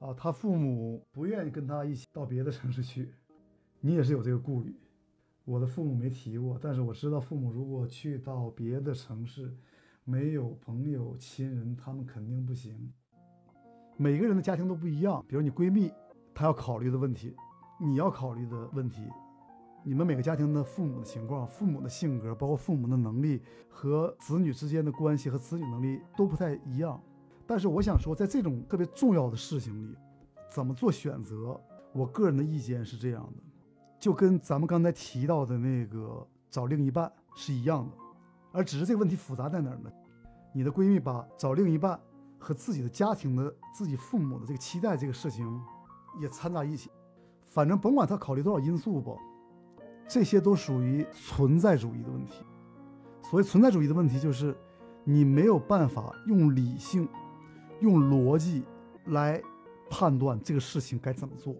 啊，他父母不愿意跟他一起到别的城市去，你也是有这个顾虑。我的父母没提过，但是我知道父母如果去到别的城市，没有朋友亲人，他们肯定不行。每个人的家庭都不一样，比如你闺蜜，她要考虑的问题，你要考虑的问题，你们每个家庭的父母的情况、父母的性格，包括父母的能力和子女之间的关系和子女能力都不太一样。但是我想说，在这种特别重要的事情里，怎么做选择，我个人的意见是这样的，就跟咱们刚才提到的那个找另一半是一样的，而只是这个问题复杂在哪儿呢？你的闺蜜把找另一半和自己的家庭的、自己父母的这个期待这个事情也掺杂一起，反正甭管她考虑多少因素吧，这些都属于存在主义的问题。所谓存在主义的问题，就是你没有办法用理性。用逻辑来判断这个事情该怎么做，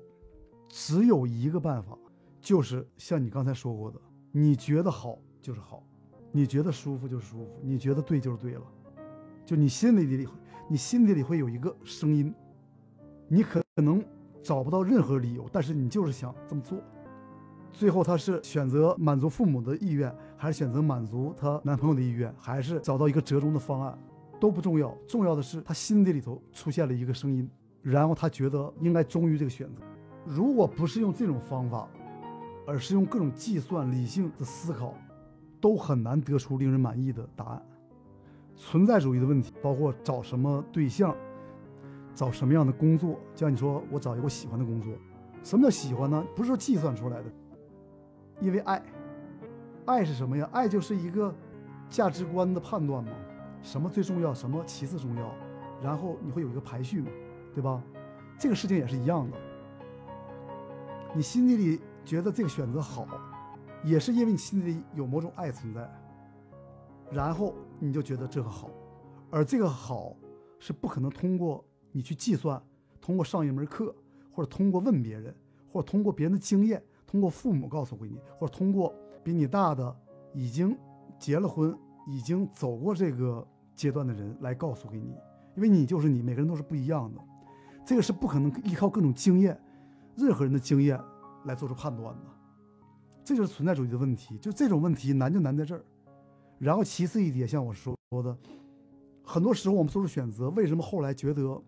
只有一个办法，就是像你刚才说过的，你觉得好就是好，你觉得舒服就是舒服，你觉得对就是对了。就你心里里，你心底里会有一个声音，你可能找不到任何理由，但是你就是想这么做。最后，他是选择满足父母的意愿，还是选择满足她男朋友的意愿，还是找到一个折中的方案？都不重要，重要的是他心底里头出现了一个声音，然后他觉得应该忠于这个选择。如果不是用这种方法，而是用各种计算、理性的思考，都很难得出令人满意的答案。存在主义的问题包括找什么对象，找什么样的工作。就像你说，我找一个我喜欢的工作。什么叫喜欢呢？不是说计算出来的，因为爱，爱是什么呀？爱就是一个价值观的判断嘛。什么最重要，什么其次重要，然后你会有一个排序嘛，对吧？这个事情也是一样的。你心底里觉得这个选择好，也是因为你心里有某种爱存在，然后你就觉得这个好，而这个好是不可能通过你去计算，通过上一门课，或者通过问别人，或者通过别人的经验，通过父母告诉给你，或者通过比你大的已经结了婚。已经走过这个阶段的人来告诉给你，因为你就是你，每个人都是不一样的，这个是不可能依靠各种经验，任何人的经验来做出判断的，这就是存在主义的问题。就这种问题难就难在这儿。然后其次一点，像我说的，很多时候我们做出选择，为什么后来觉得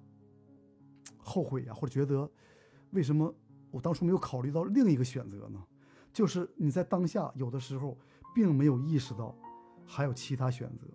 后悔呀，或者觉得为什么我当初没有考虑到另一个选择呢？就是你在当下有的时候并没有意识到。还有其他选择。